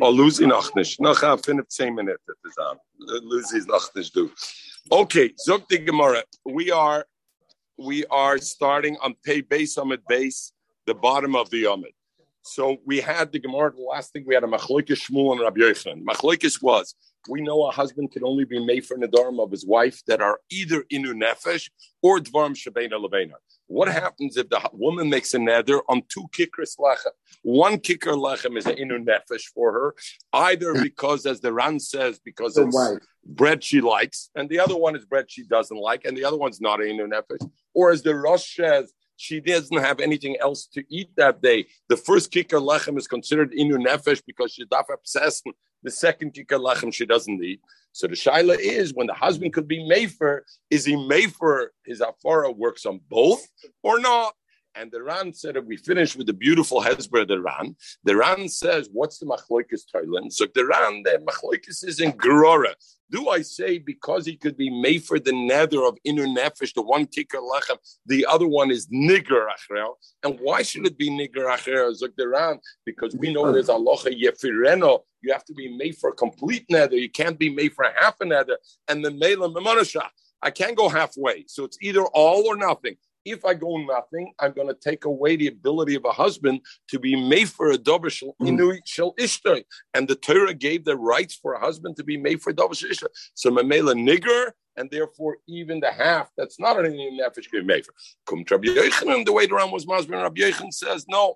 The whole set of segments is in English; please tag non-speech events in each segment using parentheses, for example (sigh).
Oh, Lucy noch nicht. Noch 15 Minuten zusammen. Lucy. Okay, Zok the Gemara. We are we are starting on pay base Amid base, the bottom of the Amid. So we had the Gemara. The last thing we had a Machlokes Shmuel and Rabbi Yochanan. Machlokes was we know a husband can only be made for Nadarim of his wife that are either inu nefesh or dvarim shabena levena. What happens if the woman makes a nether on two kickers lechem? One kicker lechem is an inu nefesh for her, either because, as the Ran says, because it's bread she likes, and the other one is bread she doesn't like, and the other one's not an inu nefesh, or as the Rosh says, she doesn't have anything else to eat that day. The first kicker lechem is considered inu nefesh because she's daf obsessed. The second kicker lechem she doesn't eat. So the shaila is when the husband could be mefer, is he mefer his afara works on both or not? And the Ran said, we finish with the beautiful Hezbollah, the Ran, the Ran says, what's the machloikis toilen? So the Ran, the machloikis is in Gerora. Do I say because he could be made for the nether of inner nefesh, the one kicker lechem, the other one is nigrar achrel? And why should it be nigrar achrel? Zok because we know there's aloha yefireno. You have to be made for a complete nether. You can't be made for half a nether. And the melam memonasha. I can't go halfway. So it's either all or nothing. If I go nothing, I'm going to take away the ability of a husband to be made for a dover shel mm. ishtai. And the Torah gave the rights for a husband to be made for dover shel ishtai. So mamela nigrar, and therefore even the half that's not an inu nefesh can be made for. To Rabbi the way around was Masber, Rabbi Yochanan says no.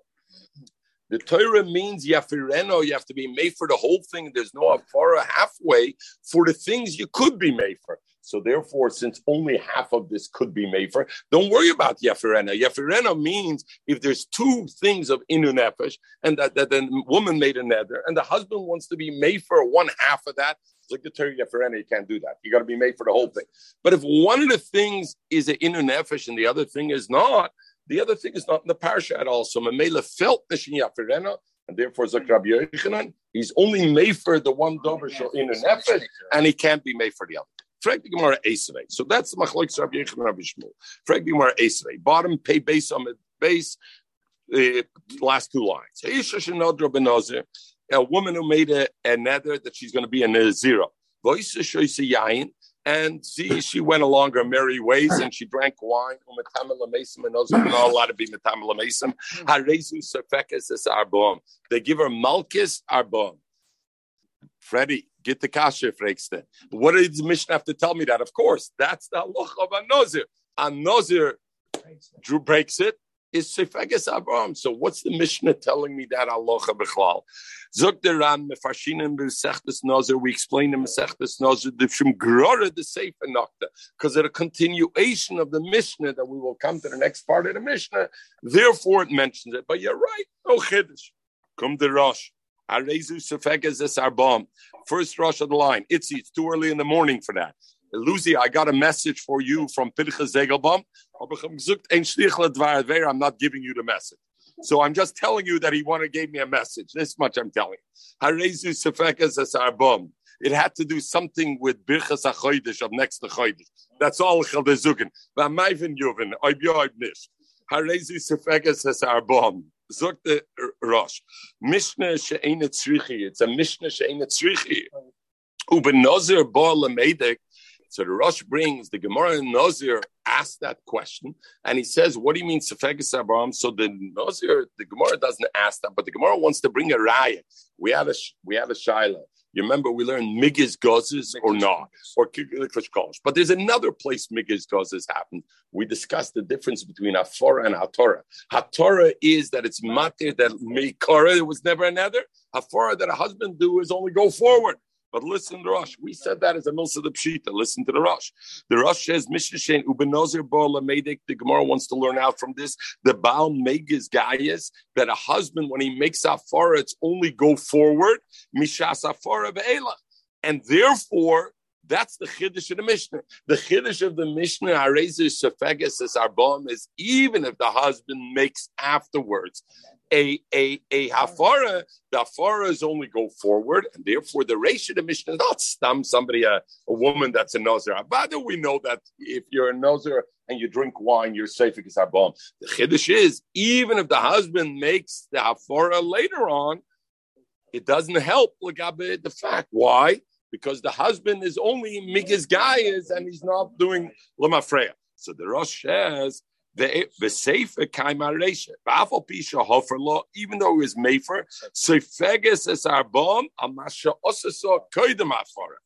The Torah means yafireno, you have to be made for the whole thing. There's no afara halfway for the things you could be made for. So therefore, since only half of this could be made for, don't worry about Yefirena. Yefirena means if there's two things of inu nefesh, and that, that the woman made a nether, and the husband wants to be made for one half of that, it's like the Torah Yefirena, you can't do that. You got to be made for the whole thing. But if one of the things is an inu nefesh and the other thing is not, the other thing is not in the parsha at all. So Mamela felt Nishin Yafirena, and therefore Zakrab Yochanan, he's only made for the one dover in a nefesh, and he can't be made for the other. Frag the Gemara Esrei. So that's the Machloik Rabbi Yechon Rabbi Shmuel. Frag Gemara Esrei. Bottom pay base on the base. The last two lines. A woman who made a, a nether that she's going to be a zero. And she, she went along her merry ways and she drank wine. not allowed to be They give her malchus arbom. Freddie, get the kasha frekste. What did the Mishnah have to tell me that? Of course, that's the halacha of a nozir. A nozir Drew breaks it. Is sefeges arbom. So what's the Mishnah telling me that halacha b'chlal? Zok deran mefashinim b'sechtes nozir. We explain the mesechtes nozir the shum grora the sefer nokta because it's a continuation of the Mishnah that we will come to the next part of the Mishnah. Therefore, it mentions it. But you're right. No chiddush. Come to Rosh. First rush of the line. It's it's too early in the morning for that. Lucy, I got a message for you from Pinchas Zegelbaum. I'm not giving you the message. So I'm just telling you that he wanted gave me a message. This much I'm telling you. It had to do something with Birchas HaChodesh of next to Chodesh. That's all Chaldezukin. V'amayvin Yuvin, oib yoib nish. Harezu Sefekas es Arbom. Zog the Rosh. Mishnah she'ena tzrichi. It's a Mishnah she'ena tzrichi. Uben Nazir bo lamedek. So the Rosh brings the Gemara and Nazir asked that question, and he says, "What do you mean sefegas arbom?" So the Nazir, the Gemara doesn't ask that, but the Gemara wants to bring a riot. We have a we have a shaila. You remember we learned migas gozes or not, or kiklish But there's another place migas gozes happened. We discussed the difference between Hafara and Hatorah. Hatorah is that it's matir that mikara, there was never another. Hafara that a husband do is only go forward. But listen Rosh. We said that as a milsa the pshita. Listen to the Rosh. The Rosh says Mishnah Ubenozir Bola Medik. The Gemara wants to learn out from this. The Baal Megas Gaius that a husband when he makes afara, it's only go forward. Mishas afara ve'ela, and therefore. That's the chiddush of the Mishnah. The chiddush of the Mishnah, Arezis Sefeges as Arbom, is even if the husband makes afterwards a a a hafara, the hafara is only go forward, and therefore the ratio of the Mishnah is not stam somebody a, a woman that's a nozer. Abada, we know that if you're a nozer and you drink wine, you're safe because arbam. The chiddush is even if the husband makes the hafara later on, it doesn't help the fact. Why? Because the husband is only migas guyas and he's not doing lemafreya. So the Rosh says the sefer kaima reisha. Ba'afal pisha hofer law, even though it was mefer, so feges es arbam amasha osasa koidem afara.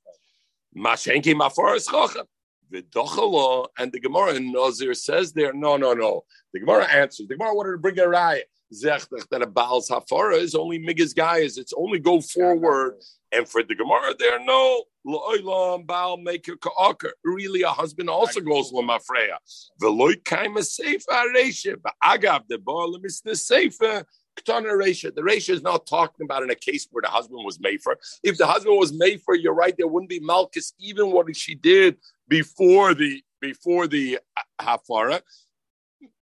Mashenki mafara is chochem. V'dochalo, and the Gemara in Nazir says there, no, no, no. The Gemara answers. The Gemara wanted to bring a riot that a Baal's Hafara is only Migas guys. It's only go forward. And for the Gemara, there are no Lo'ilam Baal make a ka'akar. Really, a husband also goes Lamafreya. Veloy kaima sefer aresha. But agav the Baal the sefer. The ratio is not talking about in a case where the husband was made for. If the husband was made for, you're right. There wouldn't be Malchus, even what she did before the before the hafara.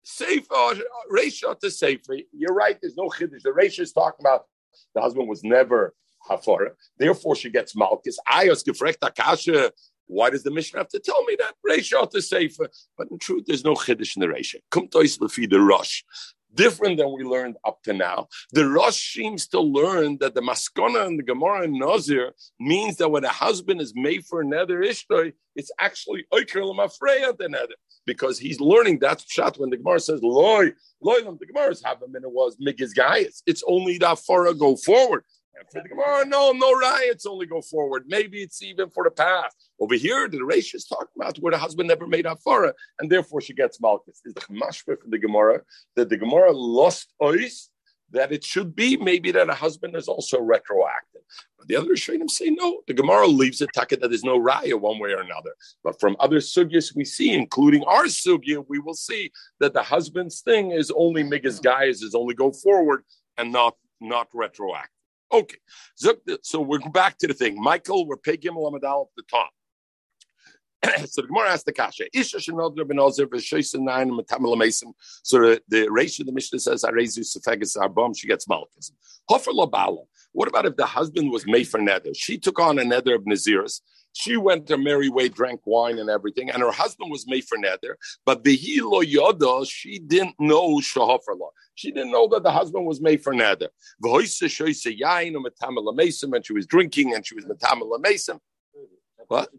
Sefer, uh, ratio to sefer. You're right. There's no chiddush. The ratio is talking about the husband was never hafara. Therefore, she gets malchus. Ayos gefrecht akasha. Why does the Mishnah have to tell me that? Ratio to sefer. But in truth, there's no chiddush in the. Come to lefi the rush different than we learned up to now. The Rosh seems to learn that the Maskona and the Gemara and Nazir means that when a husband is made for another ishtoi, it's actually Lamafreya the nether. Because he's learning that shot when the Gemara says loy, loy, the Gemara's have him and it was Migis Gaius. It's only that far go forward. And for the Gemara, oh, no, no riots only go forward. Maybe it's even for the past. Over here, the Reish is talking about where the husband never made Afara, and therefore she gets Malchus. Is the Chamashva for the Gemara that the Gemara lost ois, that it should be maybe that a husband is also retroactive. But the other Rishonim say no. The Gemara leaves it taka that there's no raya one way or another. But from other sugyas we see, including our sugya, we will see that the husband's thing is only migas guys is only go forward and not not retroactive. Okay, so, so we're back to the thing. Michael, we're pay Gimel Amadal at the top. (clears throat) so the Gemara asked the Kasha, Isha Shenodra ben v'shoysen nine matamel mason. So the, the ratio the Mishnah says, Arezu sefegas arbom, she gets malchus. Hofer lo What about if the husband was made for nether? She took on a nether of Naziris. She went her merry way, drank wine and everything, and her husband was made for nether. But the hilo yoda, she didn't know shahoferla. She didn't know that the husband was made for nether. When she was drinking and she was metamela mason. What?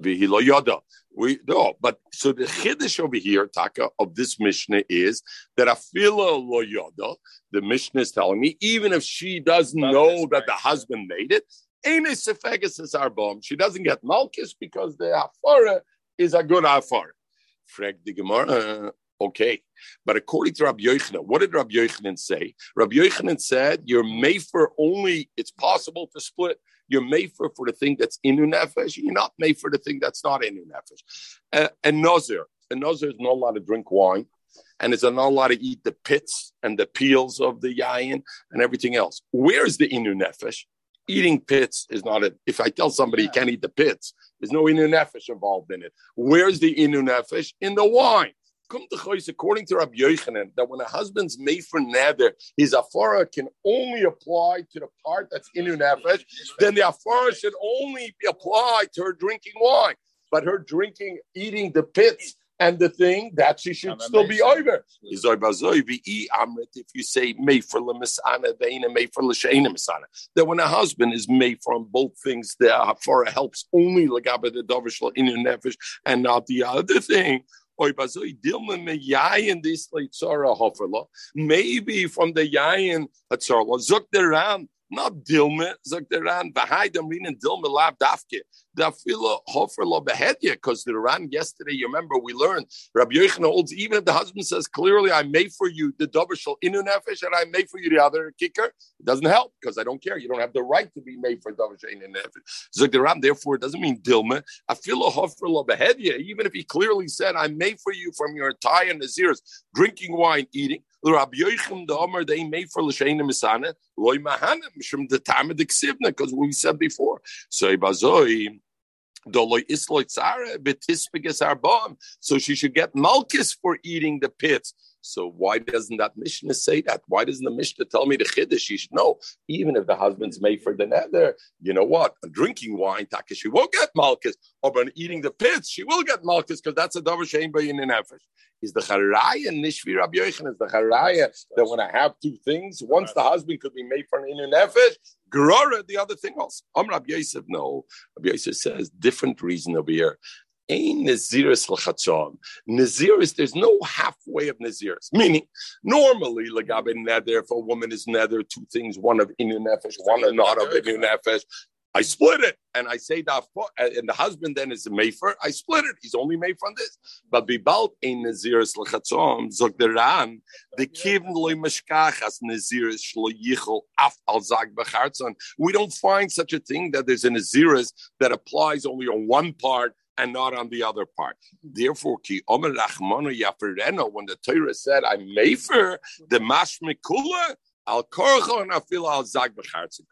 Vihilo yoda. We no, but so the chiddush over here, Taka, of this Mishnah is that afila lo yoda. The Mishnah is telling me, even if she doesn't know that the husband made it, she doesn't get malchus because the afara is a good afara. Frag the Gemara. Okay, but according to Rabbi Yochanan, what did Rabbi Yochanan say? Rabbi Yochanan said you're made only. It's possible to split. You're made for the thing that's inu nefesh. You're not made for the thing that's not inu nefesh. Uh, and nazir, and nazir is not allowed to drink wine, and is not allowed to eat the pits and the peels of the yayin and everything else. Where's the inu nefesh? Eating pits is not a. If I tell somebody yeah. he can't eat the pits, there's no inu nefesh involved in it. Where's the inu nefesh in the wine? Come to choice according to Rabbi Yochanan that when a husband's made for nether, his afara can only apply to the part that's inu nefesh. Then the afara should only be applied to her drinking wine, but her drinking, eating the pits and the thing that she should still be over. If you say made for lemisana, made for l'sheina misana, that when a husband is made from both things, the hafara helps only legabe the davish in your nefesh and not the other thing. Maybe from the yayin, zuk the ram, not dilme, sagt der Ran, v'haydam rinen dilme lav dafke. The filo hofer lo behedya, because the Ran yesterday, you remember, we learned, Rabbi Yochanan holds, even if the husband says clearly, I made for you the double shal inu nefesh, and I made for you the other kicker, it doesn't help, because I don't care. You don't have the right to be made for double shal inu nefesh. The Ran, therefore, it doesn't mean dilme. I feel a hofer lo behedya, even if he clearly said, I made for you from your entire nazirs, drinking wine, eating, Rabbi Yochim the Omer they made for l'sheina misana loy mahanim from the time of the ksivna because we said before. So ibazoi. So she should get malchus for eating the pits. So why doesn't that Mishnah say that? Why doesn't the Mishnah tell me the Chiddush? You should know, even if the husband's made for the nether, you know what? drinking wine, Taka, she won't get Malchus. Or by eating the pits, she will get Malchus because that's a Davar Shein in an Nefesh. Is the Charaya Nishvi Rabbi Yochanan, is the Charaya that when I have two things, once the husband could be made for an Inu Nefesh, Gerora, the other thing also. Om Rabbi Yosef, no. Rabbi Yosef says, different reason over here. Ein Naziris l'chatzon. Naziris, there's no halfway of Naziris. Meaning, normally, legabe nether, if a woman is nether, two things, one of inu nefesh, one of not of inu nefesh. I split it, and I say that, and the husband then is a mefer. I split it. He's only made from this. But bibalt ein naziris lechatzom zog the ran the kivn loy mashkach as naziris shlo yichol af al zag bechartzon. We don't find such a thing that there's a naziris that applies only on one part and not on the other part. Therefore, ki omer yafereno, when the Torah said, I'm mefer, the mashmikula, al korcho and afil al zag b'chartzim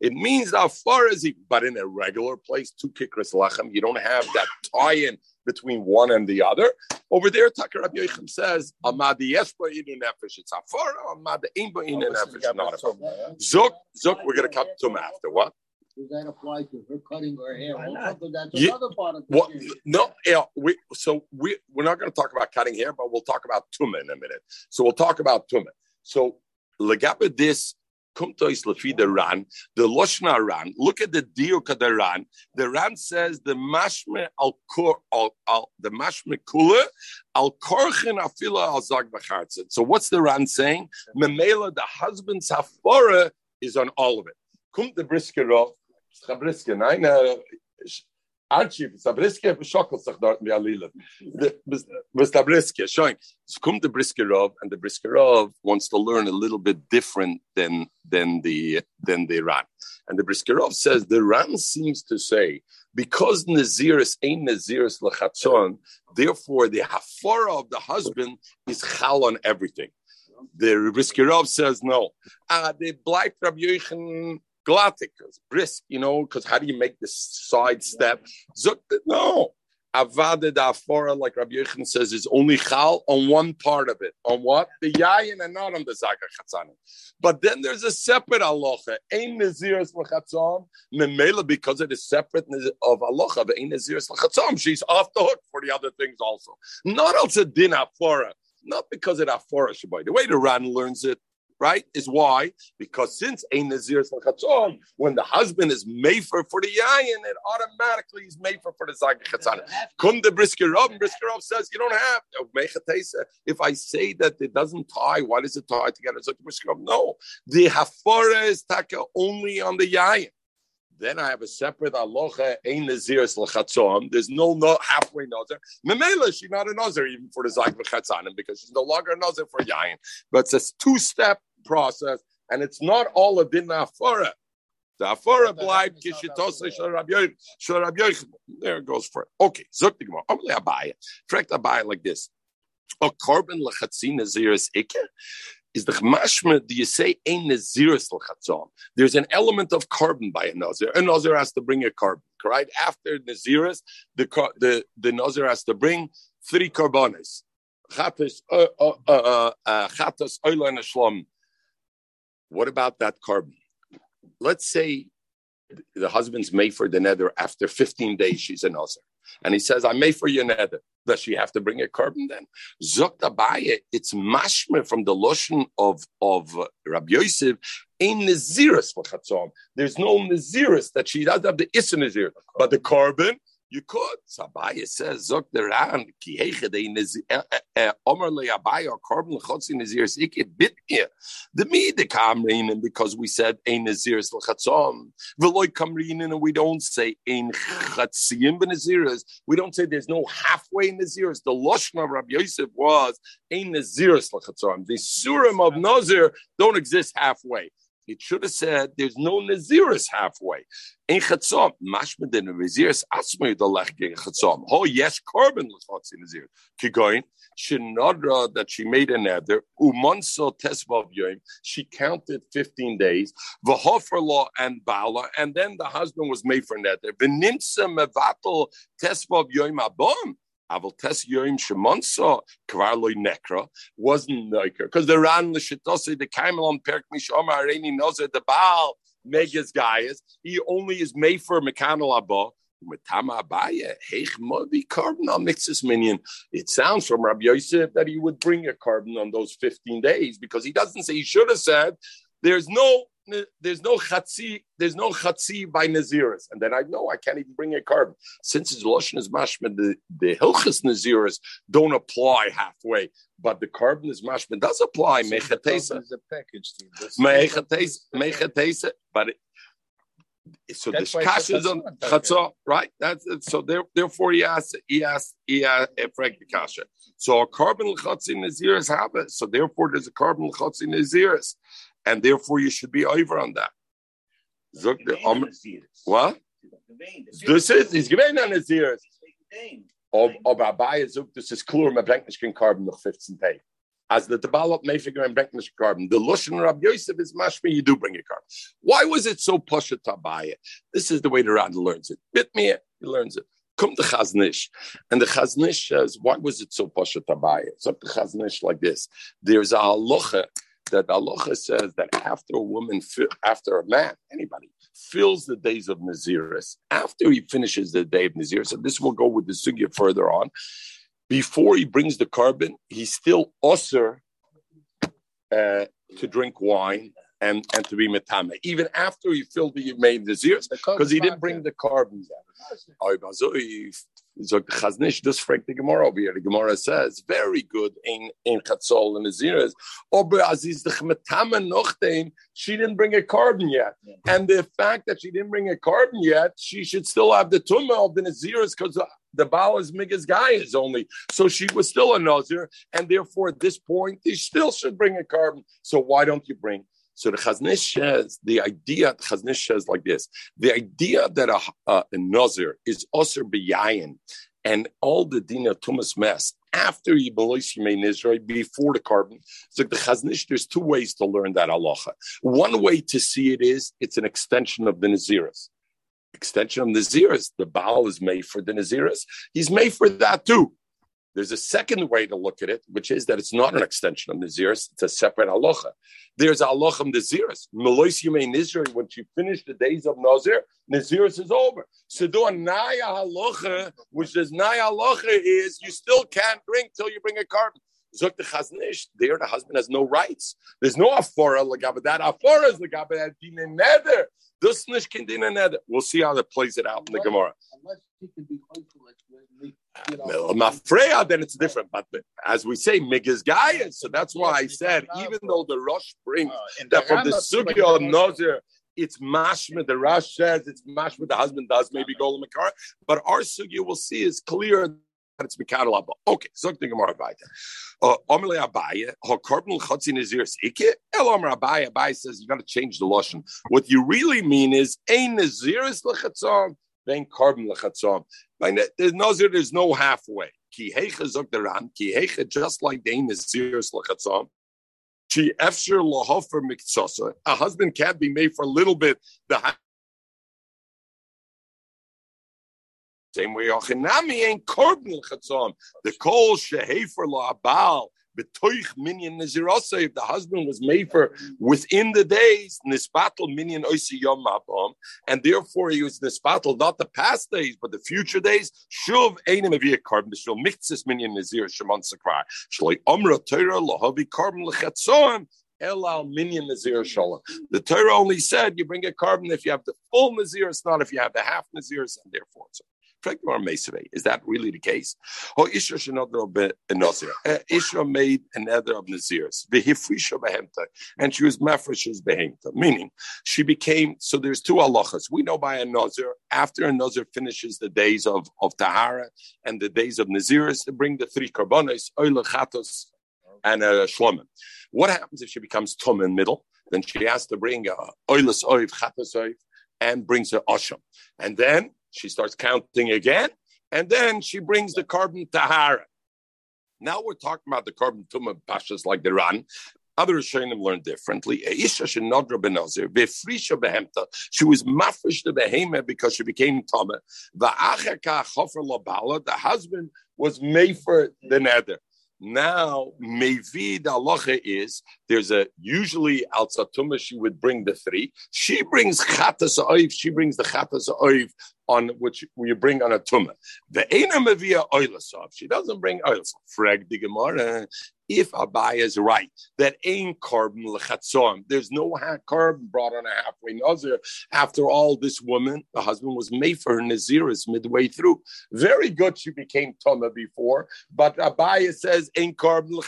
It means as far as he, but in a regular place, two kikras lachem, you don't have that tie-in between one and the other. Over there, Takar Rabbi Yochim says, Amad yeshba inu nefesh, it's afar, Amad imba inu nefesh, not afar. Zuk, zuk, we're going to come to him after, what? Does that apply to her cutting her hair? Also, that's yeah, another part of the well, No, yeah, we so we we're not going to talk about cutting hair, but we'll talk about tuma in a minute. So we'll talk about tuma. So legapa this kumtois lefi the ran the loshna ran. Look at the diuk of the ran. The ran says the mashme al kor al, al the mashme kula al korchen afila al zag So what's the ran saying? Memela the husband's hafara is on all of it. Kum the brisker of Chabriske, nein, Archie, Sabriske, schockelt sich dort mit Alila. Was Sabriske, showing. So come the Briskerov, and the Briskerov wants to learn a little bit different than than the than the Ran. And the Briskerov says the Ran seems to say because Naziris ain't Naziris lachatzon, therefore the hafara of the husband is chal on everything. The Briskerov says no. Uh, the Black Rabbi Yochanan glatik, brisk, you know, because how do you make this side step? No. Avada Dafora, like Rabbi Yechon says, is only chal on one part of it. On what? The yayin and not on the zakar chatzanim. But then there's a separate alocha. Ein naziris l'chatzam. Memela, because it is separate of alocha, but ein naziris l'chatzam. She's off the hook for the other things also. Not also din afora. Not because it afora, Shabbai. The way the Ran learns it, right? Is why because since ein nazir when the husband is mefer for the yayin, it automatically is mefer for the zag chatzon. Kum the brisker and brisker says you don't have If I say that it doesn't tie, why does it tie together? So brisker no, the hafara is taka only on the yayin. Then I have a separate aloha ein naziris l'chatzom. There's no, no halfway nazir. Memela, she's not a nazir even for the zayk v'chatzanim because she's no longer a nazir for yayin. But it's a two-step process, and it's not all a din afara. The afara blind kishitose shel Rabbi There it goes for it. Okay, zok the gemara. Only abaya. Correct abaya like this. A korban lechatzin naziris ikke is the mashma, do you say ein naziris l'chatzom? There's an element of korban by a nazir. A nazir has to bring a korban, right? After naziris, the the the nazir has to bring three carbones. Chatas, uh, uh, uh, uh, chatas, and What about that korban? Let's say the husband's made for the nether after 15 days, she's an nazir. And he says, I made for your nether. Does she have to bring a korban then? Zokt Abaye, it's mashme from the lotion of, of Rabbi Yosef, in Naziris for Chatzom. There's no Naziris that she doesn't have the Issa Nazir, but the korban, you could. Sabaya says, Zok the Ran, ki heiche Omer le Abaya, korban l'chotzi Naziris, ik it bit here. The me the kamrin, because we said ein Naziris l'chatzom. Veloy kamrin, and we don't say ein chatzim b'Naziris. We don't say there's no halfway Naziris. The Loshna of Rabbi Yosef was ein Naziris l'chatzom. The Surim of Nazir don't exist halfway. It should have said there's no Naziris halfway. In Chatzom, mashma the Naziris asmei the lech gegen Chatzom. Oh yes, korban l'chotzi Nazir. Kigoin, Shinadra that she made a nether, umonso tesvav yoim, she counted 15 days, v'hofer law and bala, and then the husband was made for nether. V'nimsa mevatel tesvav yoim abom, Aval tes yoim shemonsa kvarloi nekra wasn't Nekra because the ran the shitose the kaimel on perk mishoma areni that the baal megas guyas he only is made for mekanal abba. It sounds from Rabbi Yosef that he would bring a korban on those 15 days because he doesn't say he should have said there's no there's no chatzi, there's no chatzi by Naziris. And then I know I can't even bring a korban. Since it's Lashon is mashman, the, the Hilchas Naziris don't apply halfway, but the korban is mashman does apply. So Mechatesa. is a package. Mechatesa, but it, so That's the kash is on chatzah, right? That's so. There, therefore, he asked, he asked, he asked eh, Frank the kasha. So a korban l'chatzi naziris have it. So therefore, there's a korban l'chatzi naziris and therefore you should be over on that. Um, what? This is he's given on his ears. Ob Abaye zog this is clear me bringt korban noch 15 pay. As the develop may figure and nicht korban. The Lushan Rab Yosef is mashmi, you do bring a korban. Why was it so pusha tabaye? This is the way the Rad learns it. Bit me, he learns it. Come to Chaznish. And the Chaznish says, why was it so pasha tabaye? So the Chaznish like this. There's a halacha that Allah says that after a woman, after a man, anybody, fills the days of Naziris, after he finishes the day of Naziris, and this will go with the sugya further on, before he brings the korban, he's still usher uh, to drink wine and, and to be metame, even after he filled the made Naziris, because he didn't bring the korban. Zog Chaznish, this frank the Gemara over here. The Gemara says, very good in in Chatzol and Aziras. Ober Aziz the Chmetama Nochten, she didn't bring a korban yet. Yeah. And the fact that she didn't bring a korban yet, she should still have the Tumah of the Naziras because uh, the Baal is Migas guy is only. So she was still a Nazir, and therefore at this point, they still should bring a korban. So why don't you bring? So the Chaznish says the idea. Chaznish says like this: the idea that a, a, a nazir is osir biyayin, and all the dina tumas mess after Yibelois Yimei Israel before the korban. So the Chaznish, there's two ways to learn that halacha. One way to see it is it's an extension of the Naziris. Extension of the Naziris. The Baal is made for the Naziris. He's made for that too. There's a second way to look at it, which is that it's not an extension of Naziris, it's a separate halacha. There's a halacha of Naziris. Melois Yimei Nizri, when you finish the days of Nazir, Naziris is over. So do a Naya halacha, which is Naya halacha is you still can't drink till you bring a korban. Zok the Chaznish, there the husband has no rights. There's no afora lagabe. That afora is lagabe that din nether. This nish can din nether. We'll see how that plays it out in the Gemara. Unless he can be Mafreya, then it's different. But as we say, Migas Gaya. So that's why I said, even though the Rosh brings uh, that from the Sugya of Nazir, it's mashma. The Rosh says it's mashma. The husband does maybe go to Makar, but our Sugya we'll see is clear that it's Mikadal Abba. Okay, so the Gemara Abaye. Omele Abaye, Hakarbal Chatzin Nazir Ike. El Omer Abaye. Abaye says you got to change the lashon. What you really mean is ein Naziris lechatzon, then korban lechatzon. There's nazir, there's no halfway. Ki heicha zok deran, ki heicha just like the Naziris lechatzon. She efsher lahofer miktsasa. A husband can't be made for a little bit. The same way, Ochinami ain't korban chatzom. The kol shehefer la abal betoich minyan nazirasa. If the husband was made for within the days nisbatel minyan oisi yom mabam, and therefore he was nisbatel not the past days but the future days. Shuv einim aviyah korban b'shul miktzis minyan nazir shemon sakvar. Shloi omra Torah lahavi korban lechatzom. Elal minyan nazir shalom. The Torah only said you bring a korban if you have the full nazir, it's not if you have the half nazir, and therefore Is that really the case? Oh, Isha uh, made another of Nazirs, and she was Mefresh's behemta, meaning she became. So there's two halachas. We know by a Nazir after a Nazir finishes the days of of Tahara and the days of Naziris to bring the three karbonis, oil chatos, and a shlomim. What happens if she becomes tum in middle? Then she has to bring a oilus oiv chatos oiv and brings her asham, and then she starts counting again, and then she brings the korban tahara. Now we're talking about the korban tumah pashas like the ran. Other Rishonim learn differently. Benazir behemta. She was mafresh the behema because she became tama. Labala. The husband was made for the nether. Now, Mevi the is there's a usually al satuma she would bring the three. She brings chatas oiv. She brings the chatas oiv on which you bring on a tumah. The ena mevia oilasov. She doesn't bring oilasov. Frag if Abai is right, that ain't korban lechatzom. There's no korban brought on a halfway nazir. After all, this woman, the husband was made for her naziris midway through. Very good, she became toma before, but Abai says ain't korban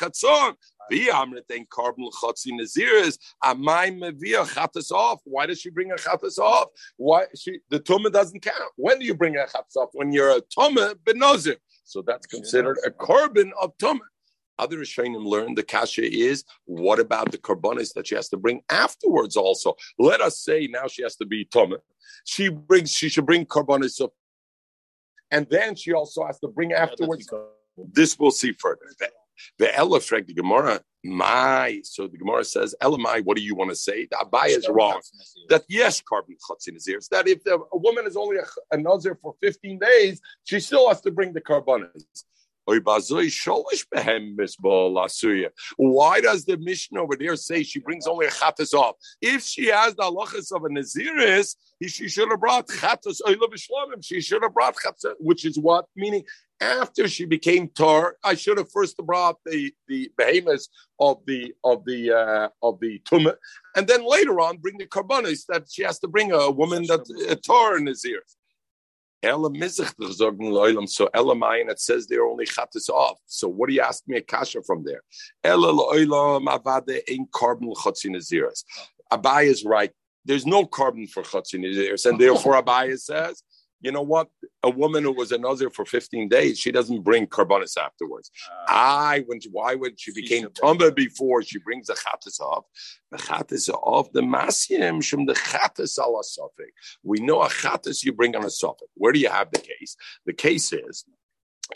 lechatzom. ain't korban l'chatzi naziris. Amai uh, mevia chatas off. Why does she bring a chatas off? Why she the tuma doesn't count? When do you bring a chatas off? When you're a tuma benozir. So that's considered a korban of tuma. Other Rishonim learned the kasha is what about the karbonis that she has to bring afterwards also? Let us say now she has to be toma. She brings, she should bring karbonis up. And then she also has to bring afterwards. This we'll see further. The Ella Frank, the Gemara, my. So the Gemara says, Elamai, what do you want to say? The Abaya is wrong. That yes, korban chutzin is ears. That if the, a woman is only a, a nazir for 15 days, she still has to bring the karbonis. Why does the mission over there say she brings only a chatas off? If she has the halachas of a naziris, she should have brought chatas She should have brought chatas, which is what meaning after she became tar. I should have first brought the the behemoths of the of the uh, of the tumah, and then later on bring the karbonis that she has to bring a woman that a tar in his ears. So Ella mayin it says they're only chatas off. So what do you ask me a kasha from there? Ella loilam avade in korban chatzin. Abai is right. There's no korban for chatzin and therefore Abai says you know what? A woman who was a nazir for 15 days, she doesn't bring karbonis afterwards. Uh, I when why would she became tumba before she brings the chatas off, the chatas off the masim from the chatas ala sofik. We know a chatas you bring on a sofik. Where do you have the case? The case is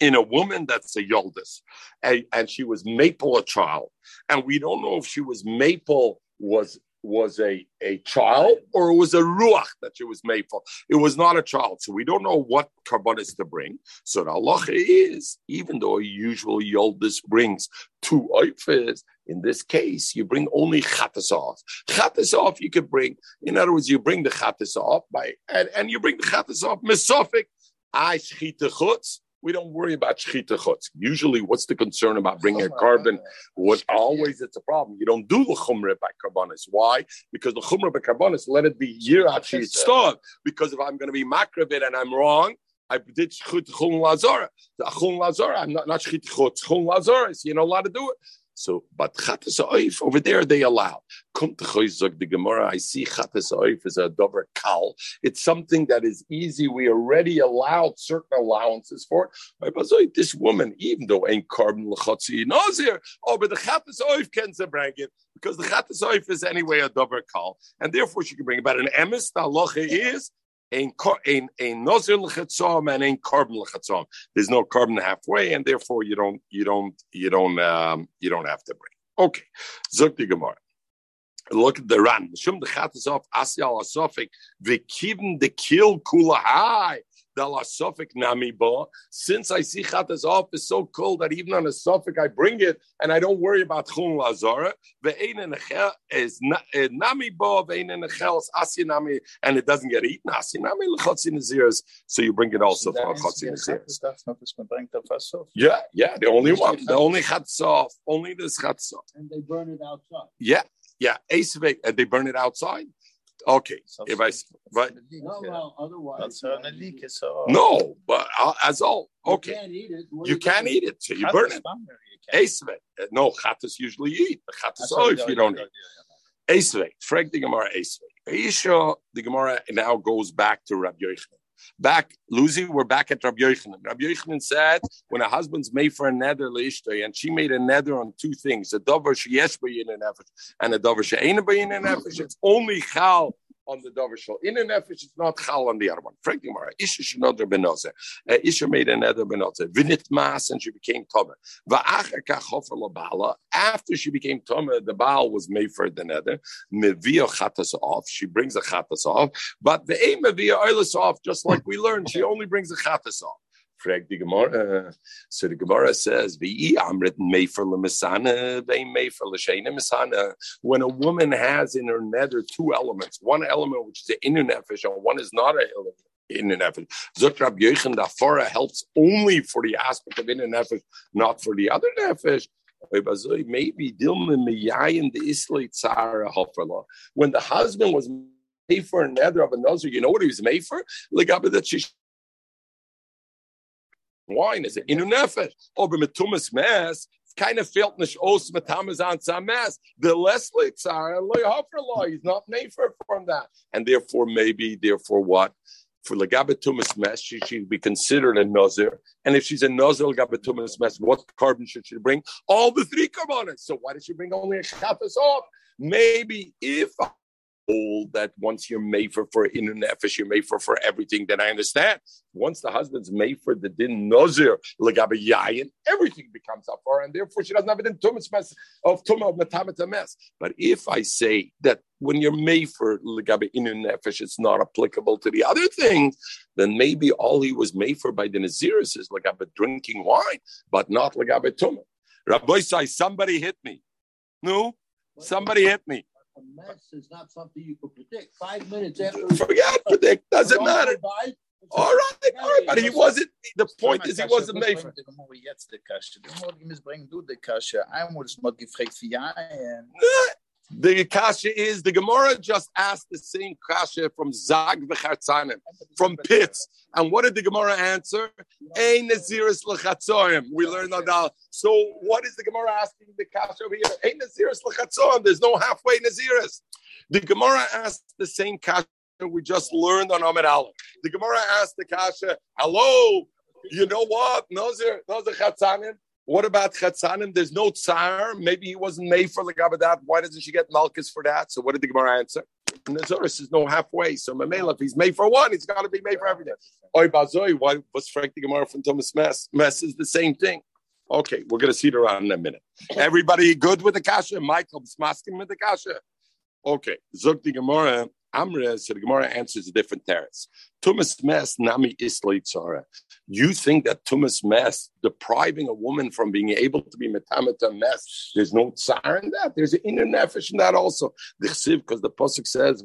in a woman that's a yoldis, and, and she was maple a child, and we don't know if she was maple was was a, a child or it was a ruach that she was made for. It was not a child. So we don't know what karbonis to bring. So the halacha is, even though a usual yoldis brings two oifes, in this case, you bring only chatas off. You could bring. In other words, you bring the chatas off by, and, and you bring the chatas off, mesofik, I shchita chutz, we don't worry about shchita chutz. Usually, what's the concern about bringing a korban? What always it's a problem. You don't do the chumrah by karbonis. Why? Because the chumrah by karbonis, let it be year actually start. Because if I'm going to be makravit and I'm wrong, I did chut chum lazara. The chum lazara, I'm not not shchit chutz chum lazara. So you know how to do it. So, but chatas oif over there they allow. Come to the Gemara. I see chatas oif as a dover kal. It's something that is easy. We already allowed certain allowances for it. This woman, even though ain't korban lechatzi nazir, oh, but the chatas oif can bring it because the chatas oif is anyway a dover kal, and therefore she can bring it. But an emes, the halacha is ein ein ein and ein korban lechatzom. There's no korban halfway, and therefore you don't you don't you don't um, you don't have to bring. Okay, zok the. Look at the Ran. Shum the chatas off asya al asofik v'kivin the kill kula high Since I see chatas off is so cold that even on a suffix I bring it and I don't worry about chun lazara. Is eh, nami bo ve'ein nechel is asya nami and it doesn't get eaten. Asya nami lechotzin naziris. So you bring it also for chotzin naziris. Yeah, yeah, the only one, the only chatas off, only this chatas off. And they burn it outside. Yeah, yeah, and they burn it outside. Okay, if I but No, otherwise. No, but uh, as all okay. You can't eat it. You can't eat it, so you burn it. Esve. No, chatas usually eat. Chatas oh, if you don't eat. Esve. Frank the Gemara Esve. Isha the Gemara now goes back to Rabbi Yochanan. Back, Lucy, we're back at Rabbi Yochanan. Rabbi Yochanan said, when a husband's made for a nether and she made a nether on two things, a dover sheyesh bayin and and a dover she'ena bayin and it's only chal on the Dover Shal. In a nefesh, it's not chal on the other one. Frankly, Mara, Isha should not be noze. Uh, Isha made another benoze. Vinit mas, and she became Toma. After she became Toma, the Baal was made for the nether. Mevia chatas off. She brings a chatas off. But the aim of via oilis off, just like we learned, she only brings a chatas off. Frag the Gemara. Uh, so the Gemara says. When a woman has in her nether two elements, one element which is the inner nefesh, and one is not a inner nefesh. Zot Rab Yochanan Dafara helps only for the aspect of in inner nefesh, not for the other nefesh. Maybe Dilma Miyayin the Islay Tzara Hofrala. When the husband was made for a nether of a nazar, you know what he was made for? Legaba that she wine is it inu nefesh. Over metumas mass, kind of felt nish os metamazan samas. The less Leslie tsar loy law. He's not made for from that, and therefore maybe therefore what. For legabatumas mess, she should be considered a nazir. And if she's a nazir legabatumas mess, what korban should she bring? All the three carbons. So why did she bring only a chatas off? Maybe if that once you're made for for in nefesh, you're made for for everything. Then I understand. Once the husband's made for the din nozir legabe yayin, everything becomes for and therefore she doesn't have it in tumas mess of tumah of metamet mess. But if I say that when you're made for legabe inu nefesh, it's not applicable to the other things, then maybe all he was made for by the naziris is legabe drinking wine, but not legabe tumah. Rabbi say somebody hit me. No, somebody hit me a mess is not something you can predict. Five minutes after. Forget predict. Doesn't matter. All right, all right, but he wasn't. The point is, he wasn't made for. The Gemara jetzt die Kasche. Die Gemara misbringen du die Kasche. Einmal ist mal gefragt für Jahren. Uh, The kasha is the Gemara just asked the same kasha from Zag v'chartzanim, from pits. And what did the Gemara answer? Ein naziris l'chatzorim. We learned on that. So what is the Gemara asking the kasha over here? Ein naziris l'chatzorim. There's no halfway naziris. The Gemara asked the same kasha we just learned on Amid Aleph. The Gemara asked the kasha, hello, you know what? Nazir, Nazir chatzanim. What about Chatzanim? There's no tsar. Maybe he wasn't made for the Gabadat. Why doesn't she get Malchus for that? So what did the Gemara answer? Nazaris is no halfway. So Mamela, if he's made for one, he's got to be made for everything. Oy Bazoi, why was Frank the Gemara from Tumas Mes? Mess is the same thing. Okay, we're going to see it around in a minute. Everybody good with the kasha? Michael masking with the kasha. Okay, Zuk the Gemara. Amra, so the Gemara answers a different terrace. Tumas mes nami isli tzara. You think that tumas mes depriving a woman from being able to be metamata mes? There's no tsar in that. There's an inner nefesh in that also. Because the pasuk says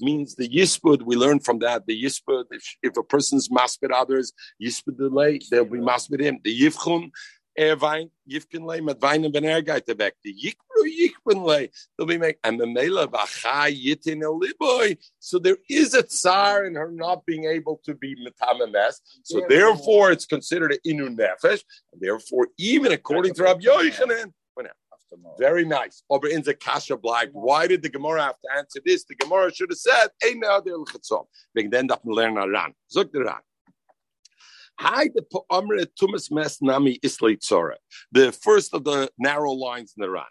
means the yispud. We learn from that the yispud. If, if a person's maspid others, yispud delay, they'll be maspid him. The yivchum er lei, mit weinen ben er geht weg. Die yikbru yikbun lei, they'll be make, and the mela yitin liboy. So there is a tsar in her not being able to be metamemes. So therefore, it's considered an inu nefesh. And therefore, even according to Rabbi Yochanan, very nice. Over in the Kasha Black. Why did the Gemara have to answer this? The Gemara should have said, Ein Adil Chatzom. Then that learn Aran. Zog the Ran. The first of the narrow lines in the Ran.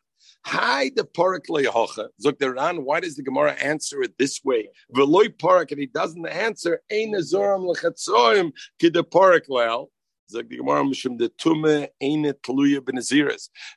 Hi, the Parak Lehocha. Zok the Ran, why does the Gemara answer it this way? Veloy Parak, and he doesn't answer, Ein Azoram Lechatzoim, Kid the Parak Lel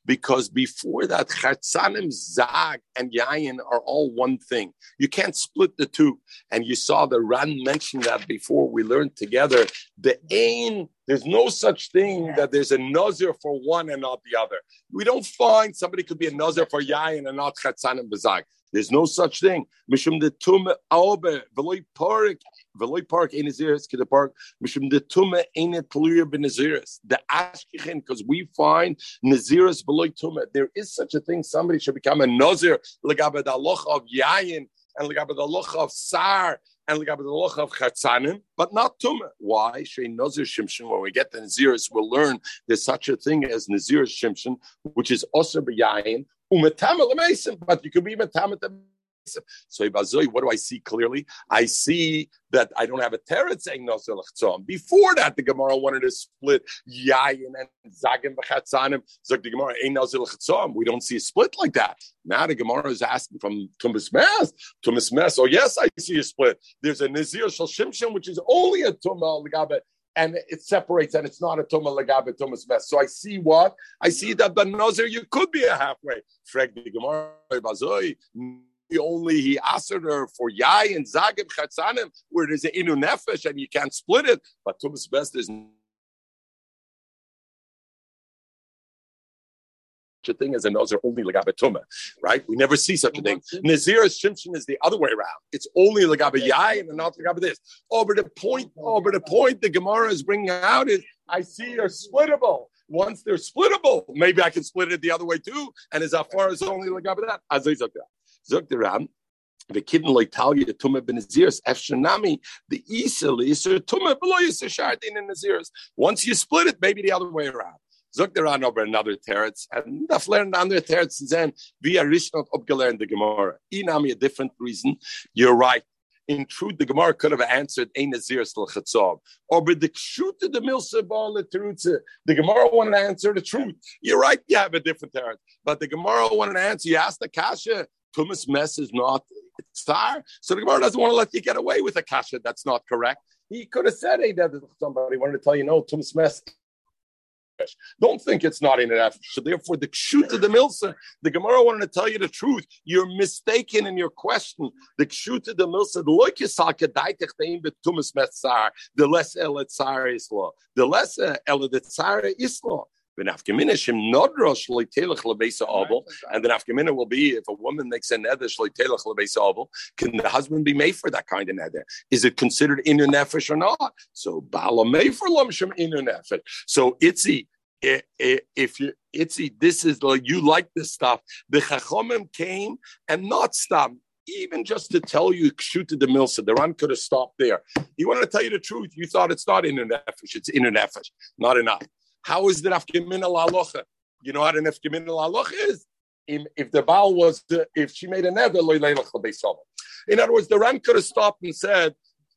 because before that, Chatzanim, Zag, and Yayin are all one thing. You can't split the two. And you saw the Ran mentioned that before we learned together. The Ain, there's no such thing that there's a Nazir for one and not the other. We don't find somebody could be a Nazir for Yayin and not Chatzanim, Zag. There's no such thing. Mishum the tum albe veloy park veloy park in Naziris the park. Mishum the tum ain't pluria ben Naziris. The ashkichin because we find Naziris veloy tum. There is such a thing. Somebody should become a Nazir legabed aloch of yayin and legabed aloch of sar and legabed aloch of chatzanim, but not tum. Why? Shein Nazir shimshon. When we get the Naziris, we'll learn there's such a thing as Naziris shimshon, which is also beyayin but you could be metamet So what do I see clearly? I see that I don't have a teretz saying no Before that, the Gemara wanted to split yayin and zagim v'chatzanim. Zog the Gemara ain't We don't see a split like that. Now the Gemara is asking from Tumas Mes. Tumas Mes. Oh yes, I see a split. There's a Nazir Shal Shimshon, which is only a Tumah Legabe and it separates and it's not a tuma legabe tumas mes. So I see what I see that the nazir you could be a halfway. Frag the Gemara only he asked her for yai and zagim chatzanim where there's an inu nefesh and you can't split it. But tumas best is a thing as a nazir only legabe tuma, right? We never see such a thing. Mm-hmm. Nazir shimshon is the other way around. It's only legabe yai and not legabe this. Oh, over the point, oh, over the point the Gemara is bringing out is I see are splittable. Once they're splittable, maybe I can split it the other way too. And as far as only legabe that, as I said, Zok Ram, the kid in Italia, Tuma ben Naziris, Efshanami, the Isali, so Tuma below Yisashardin in Naziris. Once you split it, maybe the other way around. Zok der an over another teretz, and the learned andere teretz then via Rishnot upgelernt the Gemara. Inami a different reason. You're right. In truth, the Gemara could have answered Ein Nazir Chatzov. Or but the of the Milsa The Gemara wanted to answer the truth. You're right, you have a different teretz. But the Gemara wanted to answer. You asked the Kasha, Tumas Mes is not tsar. So the Gemara doesn't want to let you get away with a kasha that's not correct. He could have said, hey, that somebody wanted to tell you, no, Tumas Mes. Don't think it's not in it. So therefore, the shoot of the milsa, the Gemara wanted to tell you the truth. You're mistaken in your question. The shoot of the milsa, the loik yisaka daitech deim betumas metzar, the less el is law, the less uh, el is law. And the nafkamina will be if a woman makes a nether can the husband be made for that kind of nether? Is it considered inu nefesh or not? So bala made for lumshim inu nefesh. So itzi, eh, eh, if you itzi, this is like you like this stuff. The chachomim came and not stopped even just to tell you, shoot to the milsa, the Ran could have stopped there. He wanted to tell you the truth. You thought it's not in an nefesh, it's in an nefesh, not enough. How is the nafkemin al You know how the nafkemin al is? If the Baal was, if she made a nether, in other words, the Ran could have stopped and said,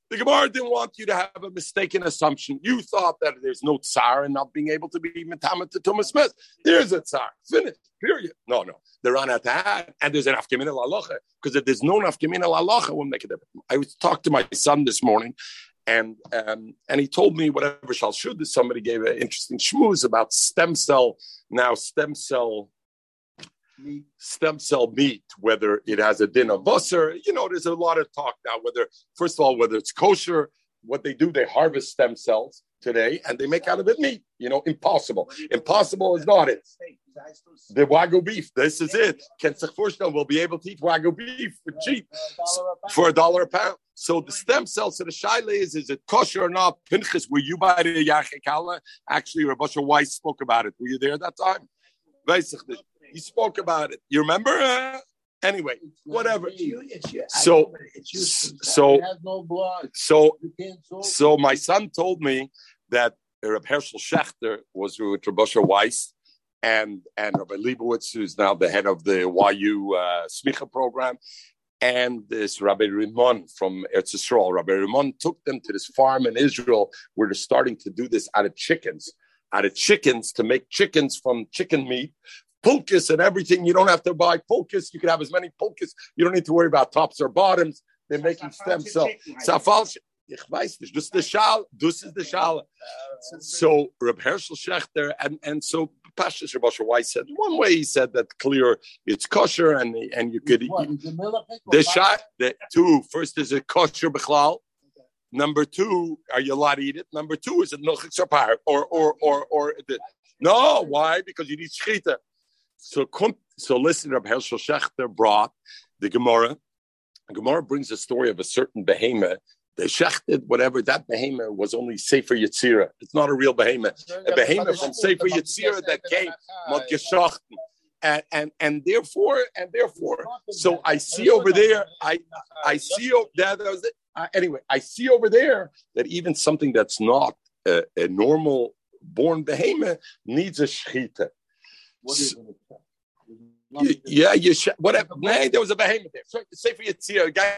the Gemara didn't want you to have a mistaken assumption. You thought that there's no tsar and not being able to be metamet to Tumas Mes. There's a tsar. Finished. Period. No, no. The Ran at that, and there's an afkemin al because if there's no afkemin al we'll make a difference. I was talking to my son this morning, and um, and he told me whatever shall should. Somebody gave an interesting schmooze about stem cell. Now stem cell meat. stem cell meat, whether it has a din of busser. You know, there's a lot of talk now. Whether first of all, whether it's kosher. What they do, they harvest stem cells today and they make out of it meat. You know, impossible. Impossible is not it. The wagyu beef. This is it. Can Ken will be able to eat wagyu beef for cheap, for a dollar a pound. So the stem cells to the shaila is, is it kosher or not? Pinchas, were you by the Yachikala? Actually, Rabbi Weiss spoke about it. Were you there that time? He spoke about it. You remember? Uh, anyway, whatever. So, so, so, so my son told me that Reb Hershel Schachter was with Rabbi Weiss and and Rabbi Leibowitz, who's now the head of the YU uh, Smicha program, and this Rabbi Rimon from Eretz Yisrael. Rabbi Rimon took them to this farm in Israel where they're starting to do this out of chickens, out of chickens to make chickens from chicken meat. Pulkis and everything. You don't have to buy pulkis. You can have as many pulkis. You don't need to worry about tops or bottoms. They're making stem cell. Safal Ich weiß nicht. The shal. This is the shal. So Reb Hershel Schachter and and so Pashas Rabbi Weiss said one way he said that clear it's kosher and and you could what, the shot the two first is it kosher bichlal. Number two, are you allowed to eat it? Number two, is it nochik sapar or or or or the, no? Why? Because you need shchita. So so listen, Rabbi Hershel Schachter brought the Gemara. The Gemara brings a story of a certain behemoth they shechted whatever that behemoth was only Sefer Yetzira. It's not a real behemoth. A behemoth from Sefer Yetzira that came and, and and therefore and therefore so I see over there I I see that was it. Uh, anyway I see over there that even something that's not a, a normal born behemoth needs a shechita. What is You- yeah, you sh- whatever. Nah, there was a behemoth there. So, say for Yitzir, a guy.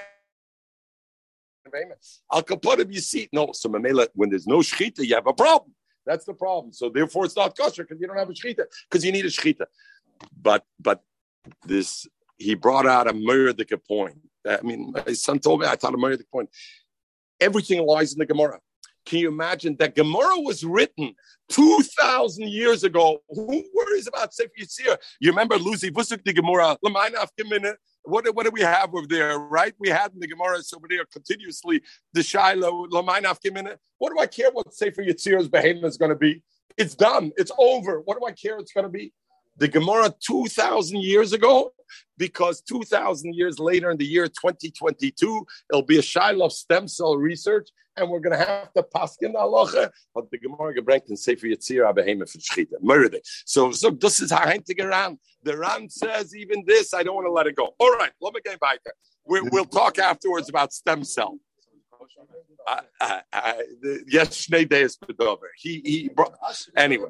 Al Kaponim, you see, no. So Mamela, when there's no shechita, you have a problem. That's the problem. So therefore, it's not kosher because you don't have a shechita because you need a shechita. But but this he brought out a murdic point. I mean, my son told me I thought a murdic point. Everything lies in the Gemara. Can you imagine that Gemara was written two thousand years ago? Who worries about Sefer Yitzir? You remember Lucy Busuk the Gemara? What, what do we have over there, right? We had in the Gemara over there continuously the Shiloh, Lamanaf minute. What do I care what Sefer Yitzir's behavior is going to be? It's done. It's over. What do I care it's going to be? The Gemara 2,000 years ago, because 2,000 years later in the year 2022, it'll be a Shiloh stem cell research, and we're going to have to pass in the halacha. But the Gemara gebrengt in Sefer Yitzir Abehema for Shechita. Murder. So, so this is get around. The Ran says even this, I don't want to let it go. All right, let me get back there. We, we'll talk afterwards about stem cell. I, I, I, yes, Shnei Deis. He, he brought, anyway.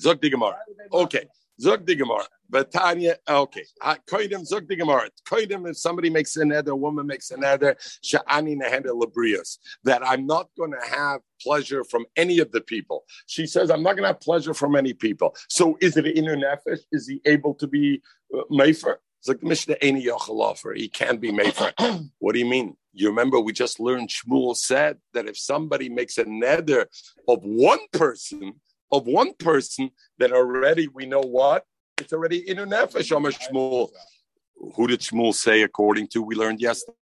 Zog the Gemara. Okay. Zog the Gemara. But Tanya, okay. Koidim, Zog the Gemara. Koidim, if somebody makes an nether, a woman makes an nether, Sha'ani Nehenda Labrius, that I'm not going to have pleasure from any of the people. She says, I'm not going to have pleasure from any people. So is it inu nefesh? Is he able to be uh, Mefer? Zog the Mishnah, Eini Yochel He can't be Mefer. (clears throat) what do you mean? You remember we just learned Shmuel said that if somebody makes a nether of one person, of one person, then already we know what? It's already in a nefesh, Shmuel. Who did Shmuel say according to? We learned yesterday.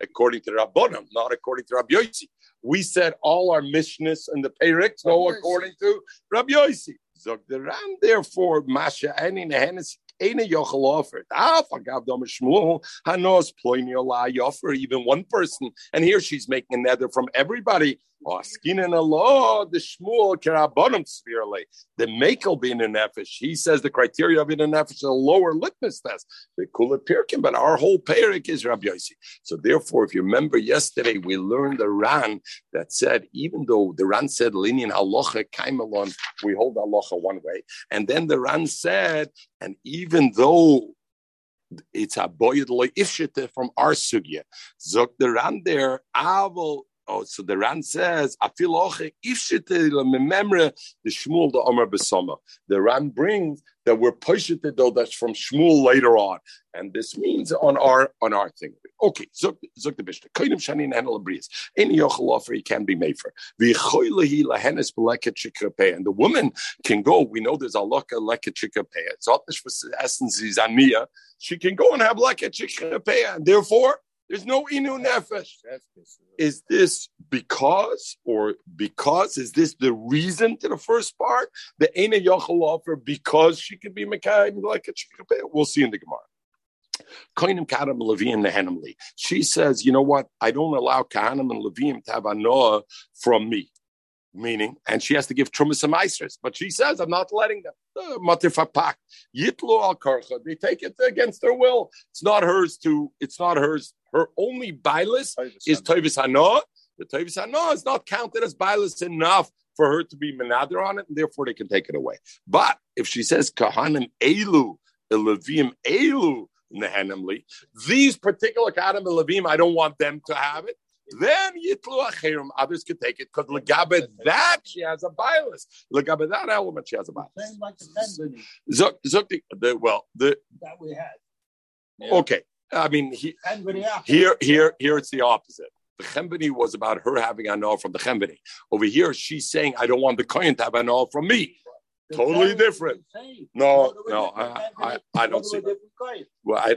According to Rabbonim, not according to Rabbi Yossi. We said all our mishnahs and the Periks go according to Rabbi Yossi. Zog the Ran, therefore, Masha Ani Nehenes Ene Yochel offered. Ah, Shmuel, Hanos Ploini Ola Yofer, even one person. And here she's making a nether from everybody. The Makel being a nefesh. He says the criteria of in a nefesh is a lower litmus test. The Kula Pirkin, but our whole Perik is Rabbi Yossi. So therefore, if you remember yesterday, we learned the Ran that said, even though the Ran said Linian halacha kaimelon, we hold halacha one way. And then the Ran said, and even though it's a boyed loy ifshite from our sugya, zok the Ran there, avol. Oh, so the Ran says, "I feel ifshite mememre the Shmuel the Omer besoma." The Ran brings that we're pushite though that's from Shmuel later on, and this means on our on our thing. Okay, zok the bishna. Kainim shanin and labrias. Any yochel offer he can be made for. V'choilehi lahenes beleket shikapeh. And the woman can go. We know there's a laka leket shikapeh. Zotnish for essence is ania. She can go and have leket shikapeh, and therefore there's no inu nefesh. Is this because or because? Is this the reason to the first part? The Ena Yochel offer because she could be Mekayim like a Chikapeh? We'll see in the Gemara. Koinim Kadam Levim Nehenimli. She says, you know what? I don't allow Kahanim and Levim to have a Noah from me. Meaning, and she has to give Trumas and Meisters, but she says, I'm not letting them. Matifapak. Yitlu al Karcha. They take it against their will. It's not hers to, it's not hers. Her only bilis is Tovis Hanoah. The Tovis Hanoah is not counted as bilis enough for her to be menader on it, and therefore they can take it away. But if she says Kahanim Elu, Levim Elu, Nehenimli, these particular Kahanim and I don't want them to have it. Then Yitlu Acherim, others could take it because Legabe that she has a bilis. Legabe that element she has a bilis. Same like the Zuk, Zuk, the, the, well, the that we had. okay. I mean, he, Here, here, here, it's the opposite. The chembeni was about her having a no from the chembeni. Over here, she's saying, "I don't want the kohen to have a no from me." The totally different. No, Go to a no, I, I, I don't see. That. Well, I,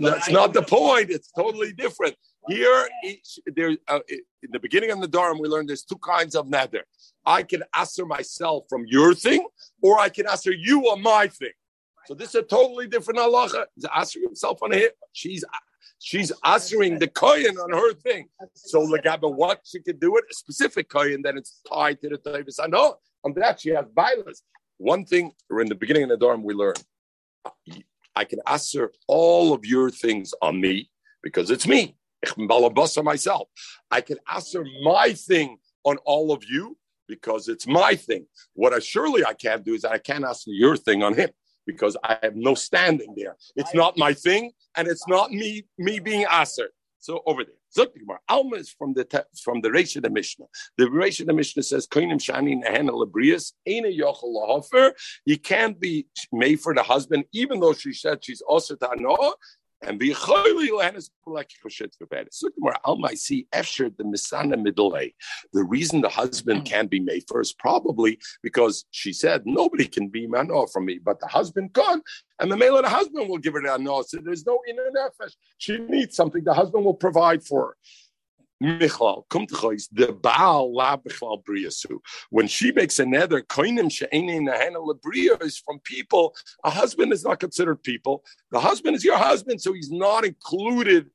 that's not the point. It's totally different. Here, each, there, uh, in the beginning of the Dharm, we learned there's two kinds of nether. I can answer myself from your thing, or I can answer you on my thing. So this is a totally different halacha. He's answering himself on it. She's she's answering the kohen on her thing. So Lagaba, what she could do it, a specific kohen, then it's tied to the Tavis. I know on that she has violence. One thing, or in the beginning of the dorm, we learned I can answer all of your things on me because it's me. Myself. I can answer my thing on all of you because it's my thing. What I surely I can't do is I can't answer your thing on him. Because I have no standing there. It's not my thing, and it's not me me being aser. So over there. Zukmar. Alma is from the from the of the Mishnah. The of the Mishnah says, Koinim Shani Nehena Labrias, Aina Yochel Lahofer. You can't be made for the husband, even though she said she's also Tanoah, and be choyli lehenes like choshet v'bed. So the more alma see efsher the misana middle The reason the husband hmm. can't be made first probably because she said nobody can be mano from me, but the husband can, and the male of the husband will give her that no. So there's no inu nefesh. She needs something. The husband will provide for her. Michlal, come to the Baal la Bichlal Briyasu. When she makes a nether, Koinim She'ene Nahana Labriya is from people. A husband is not considered people. The husband is your husband, so he's not included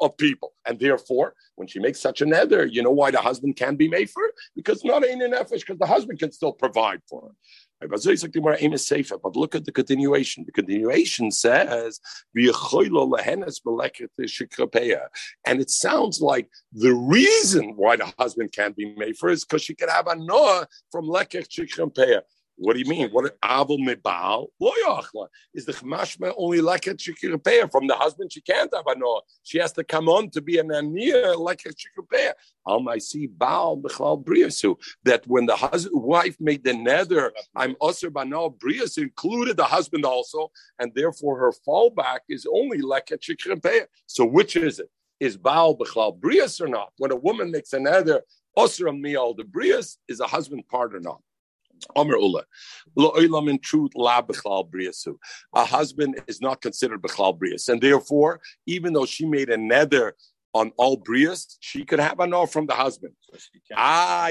of people. And therefore, when she makes such a nether, you know why the husband can be made for? Because not in an because the husband can still provide for her. But look at the continuation. The continuation says, and it sounds like the reason why the husband can't be made for is because she can have a noah from lekech shikrampeya. What do you mean? What avol mebal lo is the chmashma only leket shikirpeya from the husband? She can't have a no. She has to come on to be an anir leket shikirpeya. Al I see baal b'chlal briasu that when the husband wife made the nether, I'm usher banal brias included the husband also, and therefore her fallback is only leket shikirpeya. So which is it? Is baal b'chlal brias or not? When a woman makes a nether, usher mial the brias is a husband part or not? Omer Ula. Lo in truth la b'chlal briasu. A husband is not considered b'chlal brias, and therefore, even though she made a nether on all brias, she could have an offer from the husband. Ah,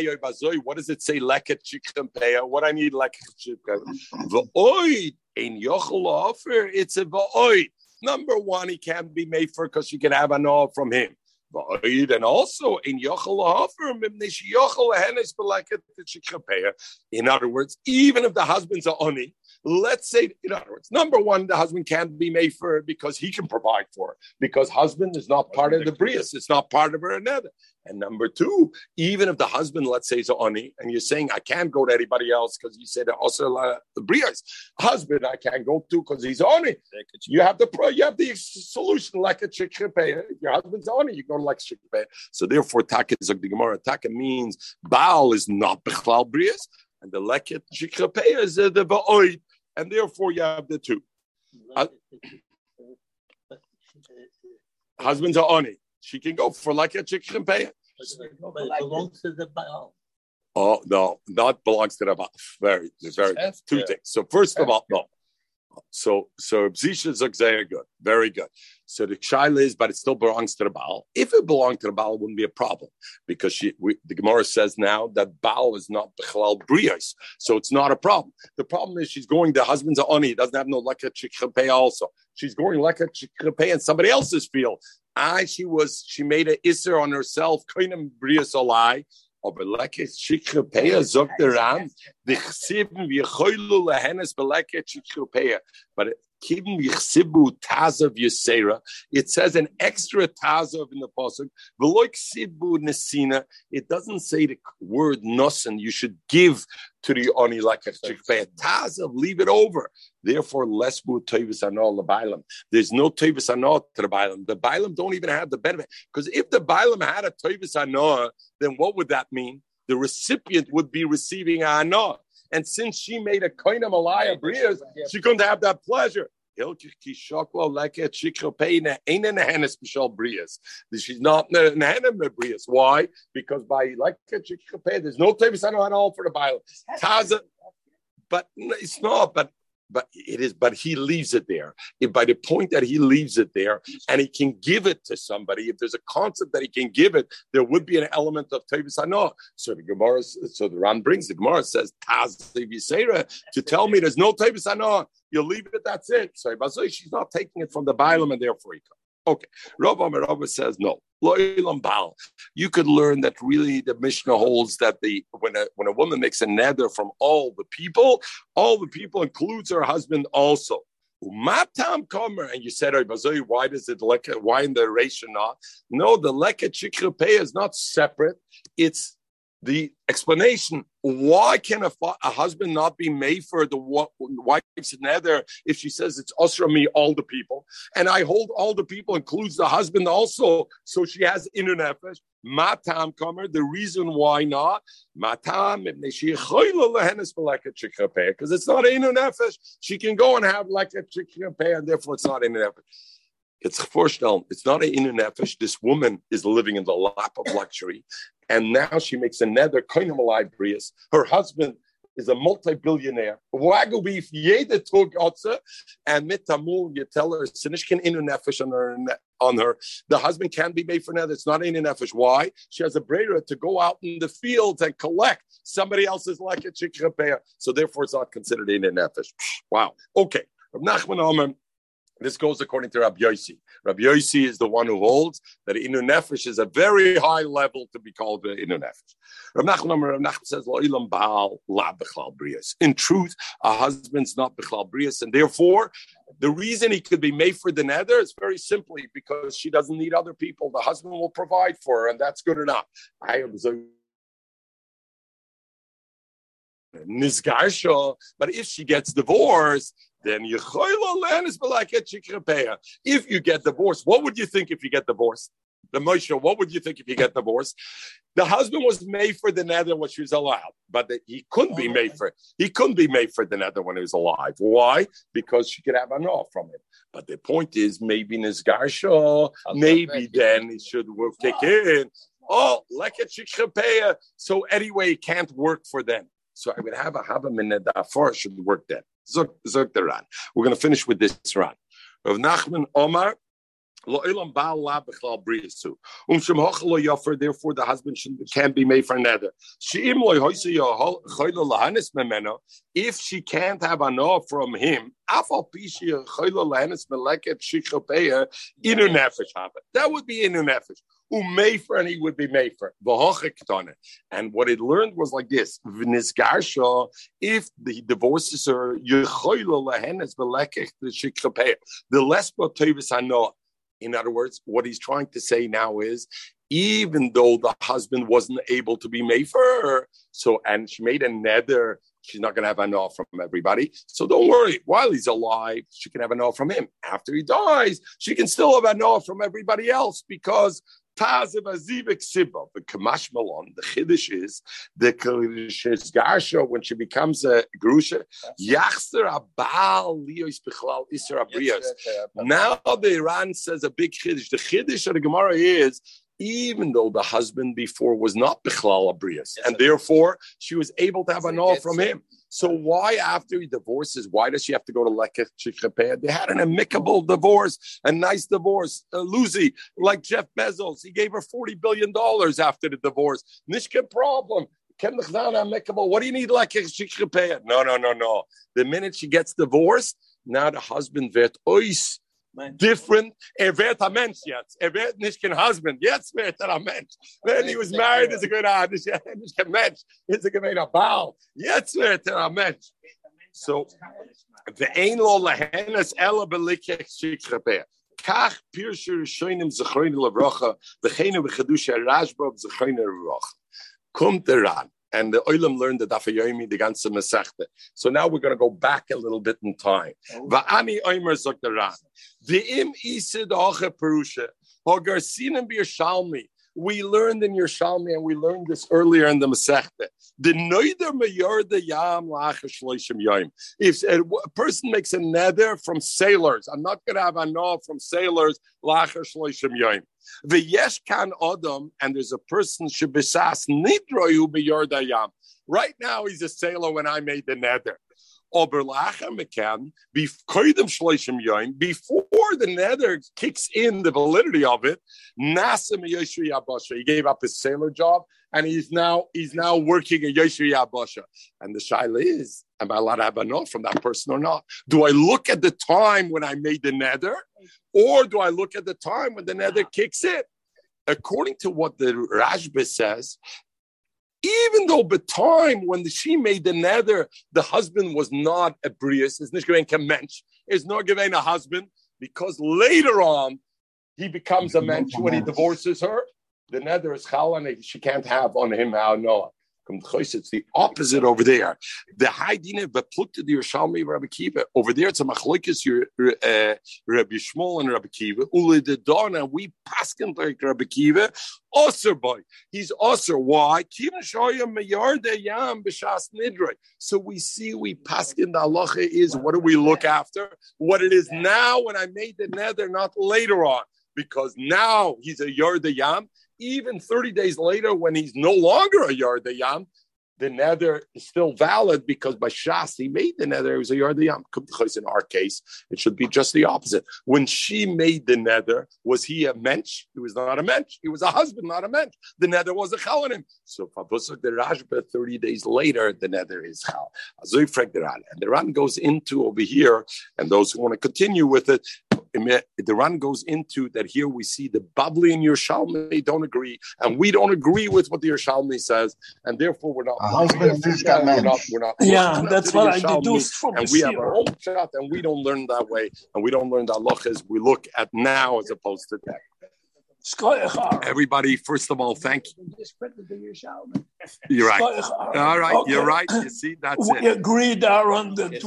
what does it say? Leket chikhampeya. What I need leket chikhampeya. V'oid in yochel offer. It's a v'oid. Number one, he can't be made for because she can have an offer from him. And also in In other words, even if the husband's a oni, let's say, in other words, number one, the husband can't be made for because he can provide for her, because husband is not part of the brias, it's not part of her another. And number two, even if the husband, let's say, is oni, and you're saying, I can't go to anybody else because you said also uh, the brias. Husband, I can't go to because he's oni. You have the pro, you have the solution like a If your husband's oni, you go to like chick So therefore, taka is the Gemara. Taka means Baal is not bechlal brias, and the leket chick is the ba'oid, and therefore you have the two. Uh, husbands are oni she can go for like a chicken pay. It belongs to the Baal. Oh no, not belongs to the Baal. Very, very two things. So first of all, no. So so is very good, very good. So the shaila is, but it still belongs to the Baal. If it belonged to the Baal, it wouldn't be a problem because she, we, the Gemara says now that Baal is not Bechalal Brios, so it's not a problem. The problem is she's going, the husband's a Oni, doesn't have no Leka Chikhape also. She's going Leka Chikhape in somebody else's field. I, she was, she made an Isser on herself, Kainam Brios Olai. Aber leke shikrupeya zog der Ran, dichsibben wie choylu lehenes beleke shikrupeya. But Kibim Yichsibu Tazav Yisera. It says an extra Tazav in the Pasuk. Veloik Sibu Nesina. It doesn't say the word Nosen. You should give to the Oni like a Tazav, leave it over. Therefore, less bu Tevis Anol the Bailam. There's no Tevis Anol to the Bailam. The Bailam don't even have the benefit. Because if the Bailam had a Tevis Anol, then what would that mean? The recipient would be receiving Anol. And since she made a koina malaya brias, she couldn't have that pleasure. She's not an brias. Why? Because by like eh, there's no tavis at all for the Bible. Taza, but it's not. But but it is, but he leaves it there. If by the point that he leaves it there and he can give it to somebody, if there's a concept that he can give it, there would be an element of Tevis Hanoah. So the Gemara, so the Ran brings the Gemara says, Taz to tell me there's no Tevis Hanoah. You leave it, that's it. So she's not taking it from the Bailam and therefore he comes. Okay. Rabbi Merabah says no. You could learn that really the Mishnah holds that the when a when a woman makes a nether from all the people, all the people includes her husband also. Matam Komer, and you said, why does it like why in the ratio not? No, the leket shikhrapeh is not separate. It's the explanation why can a, a, husband not be made for the wife's nether if she says it's usra me all the people? And I hold all the people includes the husband also so she has inu nefesh matam comer the reason why not? Matam because it's not inu nefesh she can go and have like a chikhapeh and therefore it's not inu nefesh it's vorstellen, it's not an inu nefesh. This woman is living in the lap of luxury, and now she makes another kind of brius. Her husband is a multi-billionaire. Wagyu beef, jede tog otze, and mitamu, you tell her, sinishkin inu nefesh on her, on her. The husband can be made for another. It's not inu nefesh. Why? She has a brera to go out in the fields and collect somebody else's like a chikhapea. So therefore, it's not considered inu nefesh. Wow. Okay. Nachman Omer this goes according to Rabbi Yossi. Rabbi Yossi is the one who holds that Inu Nefesh is a very high level to be called Inu Nefesh. Rabbi Nachman, says, "Lo ilam baal labechal brios." In truth, a husband's not Bechlal Brias, and therefore, the reason he could be made for the nether is very simply because she doesn't need other people. The husband will provide for her, and that's good enough. I observe Nizgarsha, but if she gets divorced, then if you get divorced, what would you think if you get divorced? The Moshe, what would you think if you get divorced? The husband was made for the nether when she was allowed, but he couldn't be made for he couldn't be made for the nether when he was alive. Why? Because she could have an off from him. But the point is, maybe Nizgarsha, maybe then it should work, kick in. Oh, leket shikhapeya. So anyway, it can't work for them. So I would have a haba that should work then. Zog the Ran. We're going to finish with this Ran. Rav Nachman Omar, um therefore the husband can be made for another. If she can't have an from him, that would be inu nefesh umefer, and he would be mefer. And what it learned was like this: if the divorces her, the less I know. In other words, what he's trying to say now is, even though the husband wasn't able to be her, so and she made a nether She's not going to have an offer from everybody. So don't worry. While he's alive, she can have an offer from him. After he dies, she can still have an offer from everybody else because Taziv Azivik Sibba, the Kamash Malon, the Chiddush is the Kaddish Garsha, when she becomes a Grusha, Yachster Abal Lios Bichlal Isra Abrias. Now the Iran says a big Chiddush. The Chiddush of the Gemara is even though the husband before was not Bichlal Abrias, and therefore she was able to have an all from him. So why, after he divorces, why does she have to go to Lekech Chichapeh? They had an amicable divorce, a nice divorce. Uh, Lucy, like Jeff Bezos, he gave her $40 billion after the divorce. Nishka problem. What do you need like No, no, no, no. The minute she gets divorced, now the husband wird ois different. Er wird ein Mensch jetzt. Er wird nicht kein Husband. Jetzt wird er ein Mensch. When he was married, is a good ah, nicht kein Mensch. Ist er gewesen ein Baal. Jetzt wird er ein Mensch. So, ואין לו להנס אלא בליקח שיקרפא. כך פירשו ראשונים זכרנו לברכה, וכן בחידוש הרשב"א זכרנו לברכה. kommt daran and the Olam learned the Dafayomi, the ganze Masechta. So now we're going to go back a little bit in time. Oh. Va'ani Omer Zoktaran. V'im Isid Oche Perusha. Hogarsinim Shalmi. We learned in Yerushalmi, and we learned this earlier in the Masechta. The noider the yam yom. If a person makes a nether from sailors, I'm not going to have a no from sailors. The yesh kan adam, and there's a person shebisas nidroyu yam. Right now, he's a sailor when I made the nether. Before the nether kicks in the validity of it, he gave up his sailor job and he's now he's now working at Yeshua Yabasha. And the shaila is, am I allowed to have a note from that person or not? Do I look at the time when I made the nether, or do I look at the time when the nether kicks in? According to what the Rashba says, even though the time when she made the nether, the husband was not a brius, is not given mensch, is not given a husband, because later on he becomes a mensch when he divorces her. the nether is chal and she can't have on him how Noah. It's the opposite over there. The high dina beplukte the Yerushalmi Rabbi Kiva. Over there, it's a machlokes uh, Rabbi Shmuel and Rabbi Kiva. Ule the dona we paskin like Rabbi Kiva. Osir boy, he's osir. Why? So we see we paskin the halacha is what do we look after? What it is now when I made the nether, not later on because now he's a yard yam even 30 days later, when he's no longer a Yardayam, the nether is still valid because by Shas he made the nether, it was a Yardayam. In our case, it should be just the opposite. When she made the nether, was he a mensch? He was not a mensch. He was a husband, not a mensch. The nether was a chalanim. So Pabusuk the Rashba, 30 days later, the nether is chal. And the Ran goes into over here, and those who want to continue with it, the Ran goes into that here we see the Babli and Yerushalmi don't agree, and we don't agree with what the Yerushalmi says, and therefore we're not. husband we're we're not, we're not yeah, that's what I deduced from And we have our own shot, and we don't learn that way, and we don't learn the halachas. We look at now as opposed to that. Everybody, first of all, thank you. You're right. All right, you're right. You see, that's we it. agreed, Aaron, that we